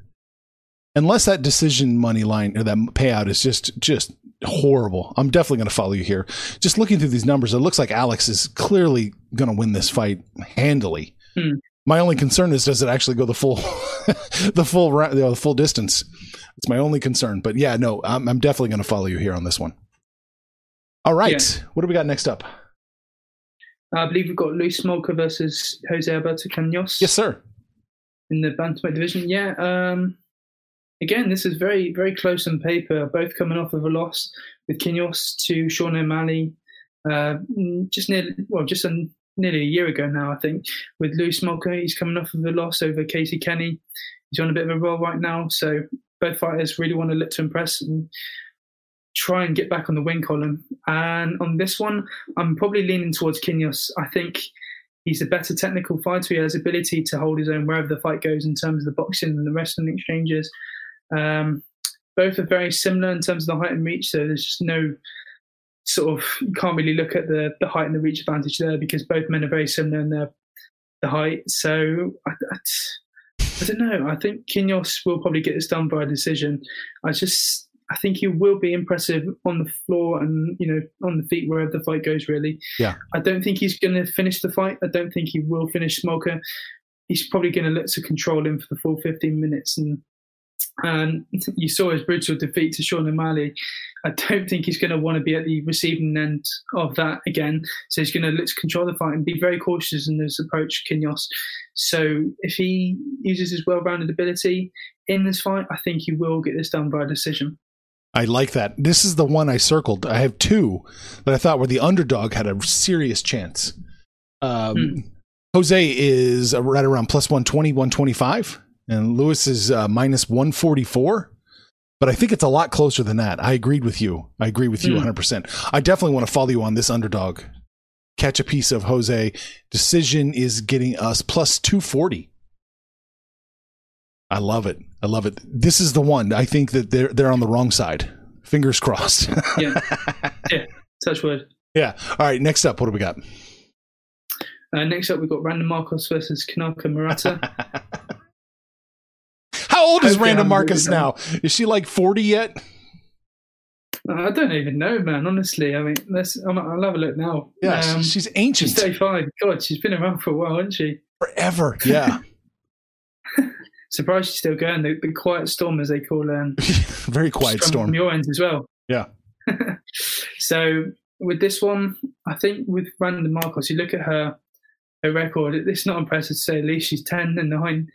Unless that decision money line or that payout is just just horrible, I'm definitely going to follow you here. Just looking through these numbers, it looks like Alex is clearly going to win this fight handily. Hmm. My only concern is does it actually go the full, the full, you know, the full distance? It's my only concern. But yeah, no, I'm, I'm definitely going to follow you here on this one. All right, yeah. what do we got next up? I believe we've got Louis Smolka versus Jose Alberto Quinonez. Yes, sir. In the bantamweight division, yeah. Um, again, this is very, very close on paper. Both coming off of a loss with Quinonez to Sean O'Malley, uh, just near, well, just on nearly a year ago now, I think, with Louis Smolka. He's coming off of a loss over Casey Kenny. He's on a bit of a roll right now. So both fighters really want to look to impress and try and get back on the win column. And on this one, I'm probably leaning towards Quinonez. I think he's a better technical fighter. He has ability to hold his own wherever the fight goes in terms of the boxing and the wrestling exchanges. Um, both are very similar in terms of the height and reach, so there's just no sort of you can't really look at the the height and the reach advantage there because both men are very similar in their the height. So I, I, I don't know. I think Quinonez will probably get this done by a decision. I just I think he will be impressive on the floor and you know on the feet wherever the fight goes. Really, Yeah. I don't think he's going to finish the fight. I don't think he will finish Smolka. He's probably going to look to control him for the full 15 minutes. And and you saw his brutal defeat to Sean O'Malley. I don't think he's going to want to be at the receiving end of that again. So he's going to to control the fight and be very cautious in his approach, Kinyos. So if he uses his well-rounded ability in this fight, I think he will get this done by decision. I like that. This is the one I circled. I have two that I thought were the underdog had a serious chance. Um, Hmm. Jose is right around plus 120, 125, and Louis is uh, minus 144. But I think it's a lot closer than that. I agreed with you. I agree with you Hmm. 100%. I definitely want to follow you on this underdog. Catch a piece of Jose. Decision is getting us plus 240. I love it. I love it. This is the one. I think that they're they're on the wrong side. Fingers crossed. Yeah, yeah, touch wood. yeah. All right. Next up, what do we got? Uh, next up, we've got Randa Markos versus Kanako Murata. How old is Okay, Random I'm Marcus really now? Is she like forty yet? I don't even know, man. Honestly, I mean, let's. I'm, I'll have a look now. Yeah, Um, she's ancient she's 35. God, she's been around for a while, hasn't she? forever. Yeah, Surprised she's still going. The, the quiet storm, as they call her. and very quiet storm. From your end as well. Yeah. so with this one, I think with Randa Markos, you look at her her record. It's not impressive to say the least. She's ten and nine,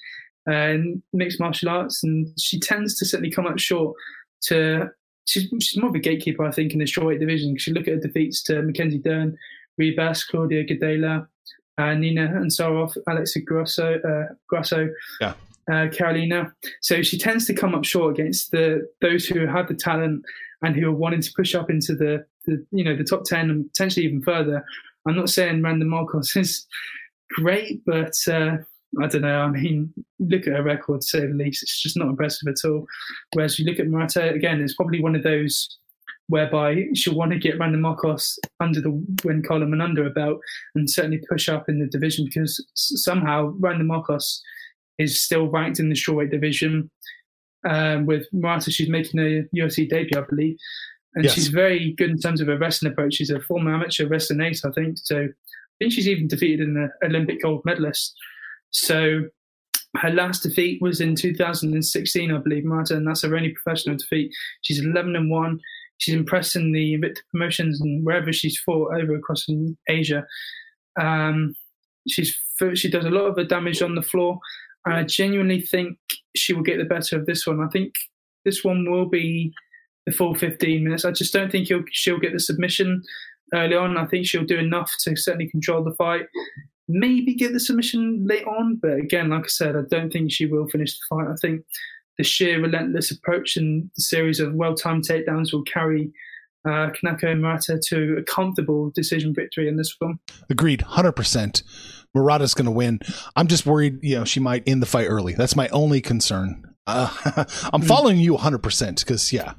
and mixed martial arts, and she tends to certainly come up short. To she's she's more of a gatekeeper, I think, in the strawweight division. 'cause you look at her defeats to Mackenzie Dern, Ribas, Claudia Gadelha, uh, Nina Ansaroff, Alexa Grasso, uh, Grasso, Yeah. uh, Karolina. So she tends to come up short against the those who have the talent and who are wanting to push up into the, the you know the top ten and potentially even further. I'm not saying Randa Markos is great, but uh, I don't know. I mean, look at her record to say the least. It's just not impressive at all. Whereas you look at Murata again, it's probably one of those whereby she'll want to get Randa Markos under the win column and under a belt and certainly push up in the division because somehow Randa Markos is still ranked in the strawweight division. Um, with Murata, she's making a UFC debut, I believe, and Yes. she's very good in terms of her wrestling approach. She's a former amateur wrestling ace, I think. So I think she's even defeated an Olympic gold medalist. So her last defeat was in 2016, I believe, Murata, and that's her only professional defeat. She's 11 and one. She's impressing the Invicta promotions and wherever she's fought over across in Asia. Um, she's she does a lot of the damage on the floor. And I genuinely think she will get the better of this one. I think this one will be the full 15 minutes. I just don't think he'll, she'll get the submission early on. I think she'll do enough to certainly control the fight. Maybe get the submission late on, but again, like I said, I don't think she will finish the fight. I think the sheer relentless approach and the series of well-timed takedowns will carry uh, Kanako and Murata to a comfortable decision victory in this one. Agreed, hundred percent. Murata's going to win. I'm just worried, you know, she might end the fight early. That's my only concern. Uh, I'm following you 100 percent because, yeah,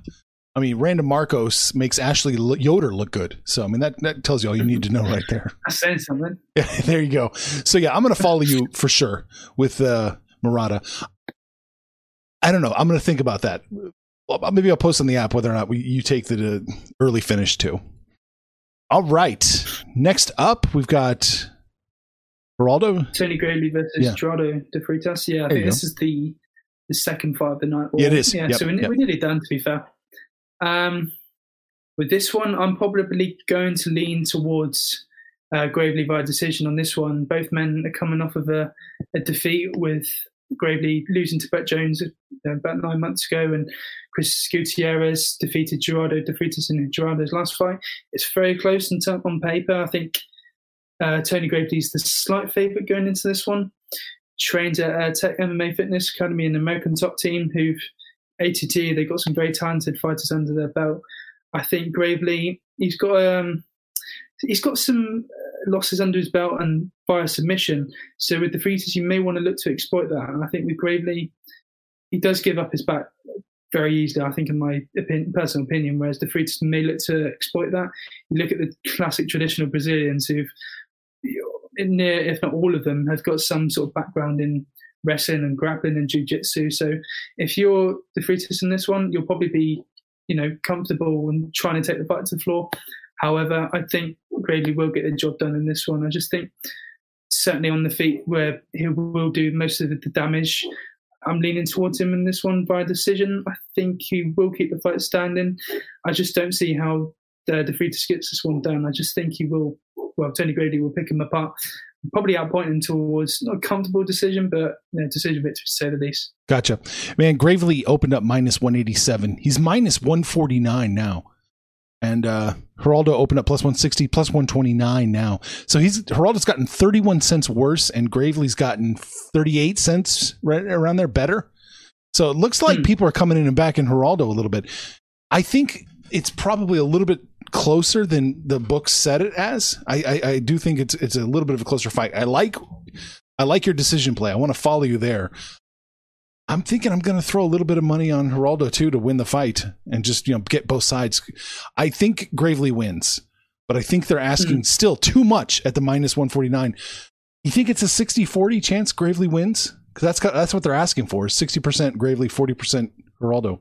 I mean, Randa Markos makes Ashley Yoder look good. So, I mean, that that tells you all you need to know right there. That's saying something. Yeah, there you go. So, yeah, I'm going to follow you for sure with uh, Murata. I don't know. I'm going to think about that. Well, maybe I'll post on the app whether or not we, you take the uh, early finish too. All right. Next up, we've got Geraldo. Tony Gravely versus Yeah. Gerardo de Freitas. Yeah, I There think you this is the the second fight of the night. Yeah, it is. Yeah, Yep, so we, yep. we're nearly done, to be fair. Um, with this one, I'm probably going to lean towards uh, Gravely by decision on this one. Both men are coming off of a, a defeat with Gravely losing to Brett Johns uh, about nine months ago, and Chris Gutierrez defeated Gerardo de in Gerardo's last fight. It's very close in term, on paper. I think uh, Tony Gravely's the slight favourite going into this one. Trained at uh, Tech MMA Fitness Academy, an American top team who've ATT. They've got some very talented fighters under their belt. I think Gravely, he's got um, he's got some uh, losses under his belt and via submission. So with the Freitas, you may want to look to exploit that. And I think with Gravely, he does give up his back very easily. I think, in my opinion, personal opinion, whereas the Freitas may look to exploit that. You look at the classic traditional Brazilians who've near, if not all of them, have got some sort of background in wrestling and grappling and jiu-jitsu. So if you're the Freitas in this one, you'll probably be you know, comfortable and trying to take the fight to the floor. However, I think Gravely will get the job done in this one. I just think certainly on the feet where he will do most of the damage. I'm leaning towards him in this one by decision. I think he will keep the fight standing. I just don't see how the DeFreitas gets this one done. I just think he will. Well, Tony Grady will pick him apart, probably outpointing towards not a comfortable decision, but you know, decision victory to say the least. Gotcha, man. Gravely opened up minus 187. He's minus 149 now. And uh Geraldo opened up plus 160, plus 129 now. So he's Geraldo's gotten 31 cents worse, and Gravely's gotten 38 cents right around there better. So it looks like Hmm. people are coming in and backing Geraldo a little bit. I think it's probably a little bit closer than the book said it as. I, I, I do think it's it's a little bit of a closer fight. I like I like your decision play. I want to follow you there. I'm thinking I'm going to throw a little bit of money on Geraldo too to win the fight and just you know get both sides. I think Gravely wins, but I think they're asking hmm. still too much at the minus 149. You think it's a 60-40 chance Gravely wins? Because that's that's what they're asking for: sixty percent Gravely, forty percent Geraldo.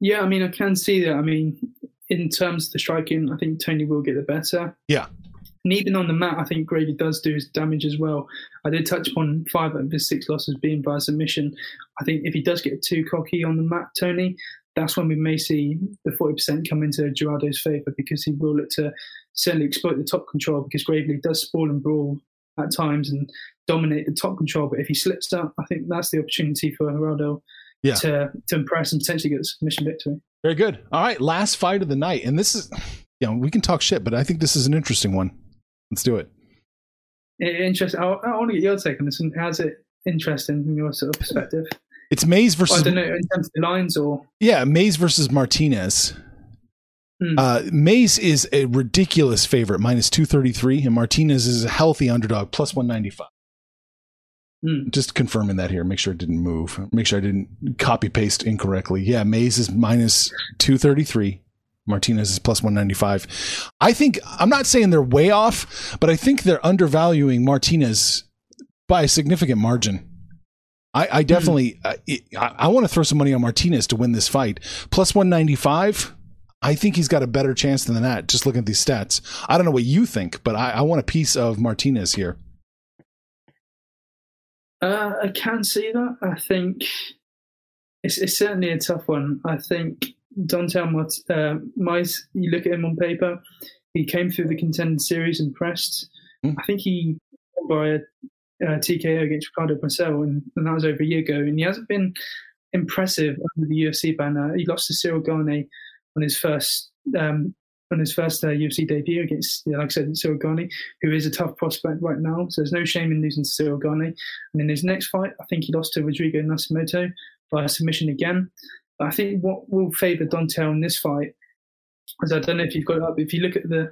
Yeah, I mean, I can see that. I mean, in terms of the striking, I think Tony will get the better. Yeah. And even on the mat, I think Gravy does do his damage as well. I did touch upon five of his six losses being by submission. I think if he does get too cocky on the mat, Tony, that's when we may see the 40% come into Gerardo's favour because he will look to certainly exploit the top control because Gravely does sprawl and brawl at times and dominate the top control. But if he slips up, I think that's the opportunity for Gerardo yeah. to to impress and potentially get this mission victory. Very good. All right, last fight of the night, and this is, you know, we can talk shit, but I think this is an interesting one. Let's do it. Interesting. I, want to get your take on this. And how's it interesting from your sort of perspective? It's Mayes versus. Oh, I don't know in terms of the lines or. Yeah, Mayes versus Martinez. Mm. Uh, Mayes is a ridiculous favorite, minus 233, and Martinez is a healthy underdog, plus 195. Hmm. Just confirming that here. Make sure it didn't move. Make sure I didn't copy paste incorrectly. Yeah, Mayes is minus 233. Martinez is plus 195. I think, I'm not saying they're way off, but I think they're undervaluing Martinez by a significant margin. I, I definitely, mm. I, I want to throw some money on Martinez to win this fight. Plus 195. I think he's got a better chance than that, just looking at these stats. I don't know what you think, but I, I want a piece of Martinez here. Uh, I can see that. I think it's, it's certainly a tough one. I think Don'Tale Mart- uh, Mice, you look at him on paper, he came through the Contender Series impressed. Mm. I think he by a, uh TKO against Ricardo Marcel, and, and that was over a year ago. And he hasn't been impressive under the UFC banner. He lost to Ciryl Gane on his first um, on his first uh, UFC debut against, yeah, like I said, Ciryl Gane, who is a tough prospect right now. So there's no shame in losing to Ciryl Gane. And in his next fight, I think he lost to Rodrigo Nascimento by submission again. But I think what will favour Don'Tale in this fight is I don't know if you've got it up. If you look at the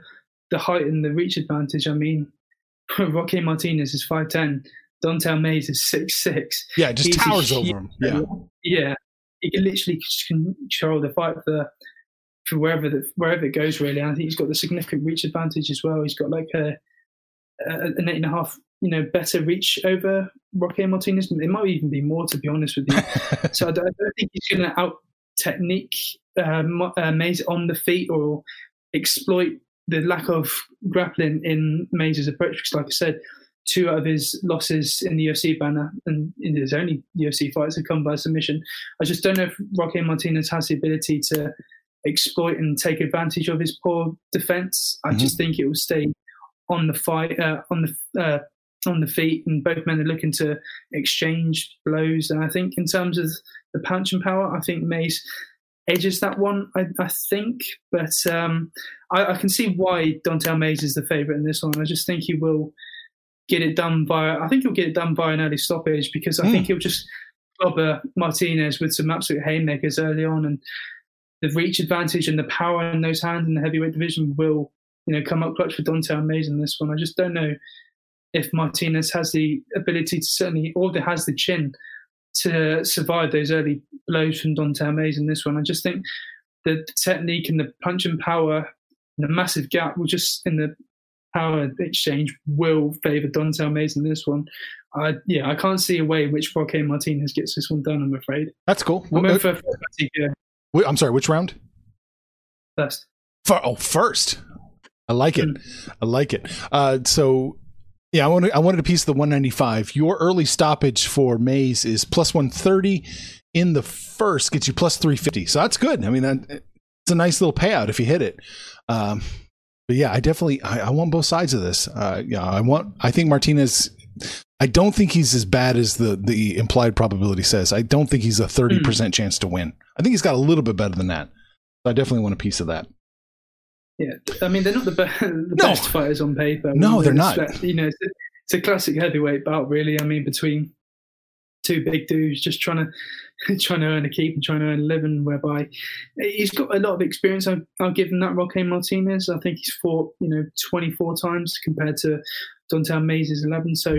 the height and the reach advantage, I mean, Roque Martinez is five ten. Don'Tale Mayes is six six. Yeah, just He's towers over him. Yeah. Yeah, he can literally control the fight for for wherever the, wherever it goes. Really, and I think he's got the significant reach advantage as well. He's got like a, a an eight and a half, you know, better reach over Roque Martinez. It might even be more, to be honest with you. so I don't, I don't think he's going to out technique uh, uh, Mayes on the feet or exploit the lack of grappling in Mayes' approach. Because, like I said, two out of his losses in the UFC banner and in his only UFC fights have come by submission. I just don't know if Roque Martinez has the ability to exploit and take advantage of his poor defense. I just think it will stay on the fight, uh, on the uh, on the feet, and both men are looking to exchange blows. And I think in terms of the punch and power, I think Mayes edges that one. I, I think, but um, I, I can see why Don'Tale Mayes is the favourite in this one. I just think he will get it done by. I think he'll get it done by an early stoppage because I think he'll just clobber Martinez with some absolute haymakers early on, and the reach advantage and the power in those hands in the heavyweight division will, you know, come up clutch for Don'Tale Mayes in this one. I just don't know if Martinez has the ability to certainly, or has the chin to survive those early blows from Don'Tale Mayes in this one. I just think the technique and the punch and power, and the massive gap will just in the power exchange will favour Don'Tale Mayes in this one. I, yeah, I can't see a way in which Roque Martinez gets this one done. I'm afraid. That's cool. I'm Well, for, TKO. Wait, I'm sorry. Which round? First. For, oh, first. I like it. I like it. Uh, so yeah, I wanted I wanted a piece of the 195. Your early stoppage for Mayes is plus 130 in the first gets you plus 350. So that's good. I mean, that, it's a nice little payout if you hit it. Um, but yeah, I definitely I, I want both sides of this. Uh, yeah, I want. I think Martinez. I don't think he's as bad as the the implied probability says. I don't think he's a 30 percent chance to win. I think he's got a little bit better than that. So I definitely want a piece of that. Yeah, I mean they're not the, be- the No. best fighters on paper. No, they're not. respect, You know, it's a, it's a classic heavyweight bout, really. I mean, between two big dudes just trying to trying to earn a keep and trying to earn a living. Whereby he's got a lot of experience. I, I'll give him that. Roque Martinez. I think he's fought you know 24 times compared to Don'Tale Mayes' 11. So.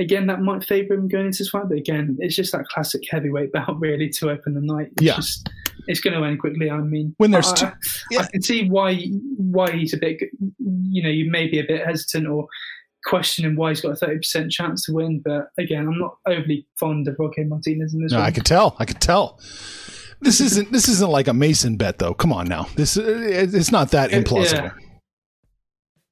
Again, that might favour him going into this fight, but again, it's just that classic heavyweight bout, really, to open the night. It's Yeah. just, it's going to end quickly. I mean, When there's I- two- I- yeah. I can see why why he's a bit, you know, you may be a bit hesitant or questioning why he's got a thirty percent chance to win. But again, I'm not overly fond of Roque Martinez in this No, one. I could tell. I could tell. This isn't this isn't like a Mason bet though. Come on now. This uh, it's not that implausible. yeah.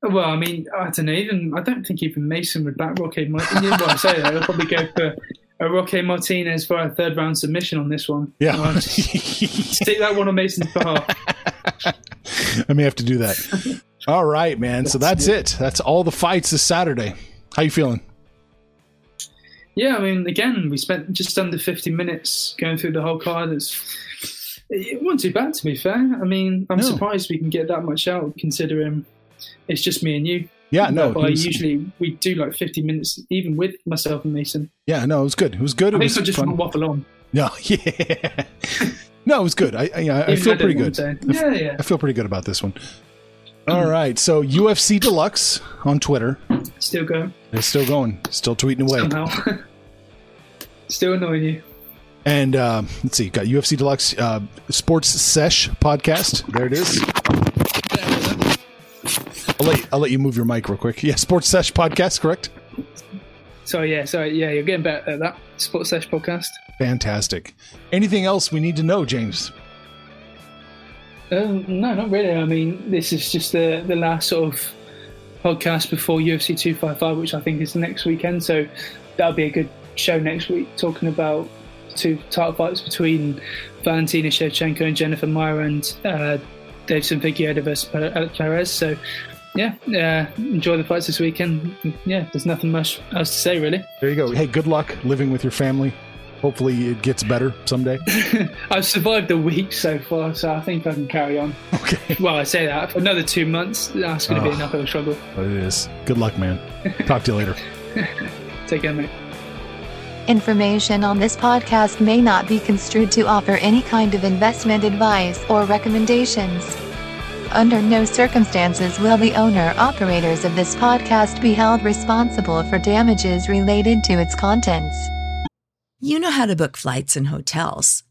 Well, I mean, I don't know. Even I don't think even Mason would back Roque Martinez. well, I say that he'll probably go for a Roque Martinez for a third round submission on this one. Yeah. Stick that one on Mason's behalf. I may have to do that. All right, man. So that's it. That's all the fights this Saturday. How you feeling? Yeah, I mean, again, we spent just under 50 minutes going through the whole card. It's, it wasn't too bad, to be fair. I mean, I'm No. surprised we can get that much out, considering it's just me and you. Yeah, no. But usually we do like 50 minutes, even with myself and Mason. yeah, no. It was good. It was good. It I was think I just fun. waffle on. No, yeah. No, it was good. I I, I feel pretty good. to. Yeah, yeah. I feel pretty good about this one. All right. So UFC Deluxe on Twitter. Still going It's still going. Still tweeting away. somehow. Still annoying you. And uh, let's see, got UFC Deluxe uh, Sports Sesh podcast. There it is. I'll let, I'll let you move your mic real quick. Yeah, Sports Sesh podcast, correct? So yeah, sorry, yeah, you're getting better at that. Sports Sesh podcast. Fantastic. Anything else we need to know, James? Um, no, not really. I mean, this is just the the last sort of podcast before UFC 255, which I think is next weekend. So that'll be a good show next week, talking about two title fights between Valentina Shevchenko and Jennifer Maia and uh, Deiveson Figueiredo versus Per- Alex Perez. So yeah, uh, enjoy the fights this weekend. Yeah, there's nothing much else to say really. There you go. Hey, good luck living with your family. Hopefully, it gets better someday. I've survived a week so far, so I think I can carry on. Okay. Well, I say that for another two months, that's going to be Oh. enough of a struggle. But it is. Good luck, man. Talk to you later. Take care, mate. Information on this podcast may not be construed to offer any kind of investment advice or recommendations. Under no circumstances will the owner operators of this podcast be held responsible for damages related to its contents. You know how to book flights and hotels.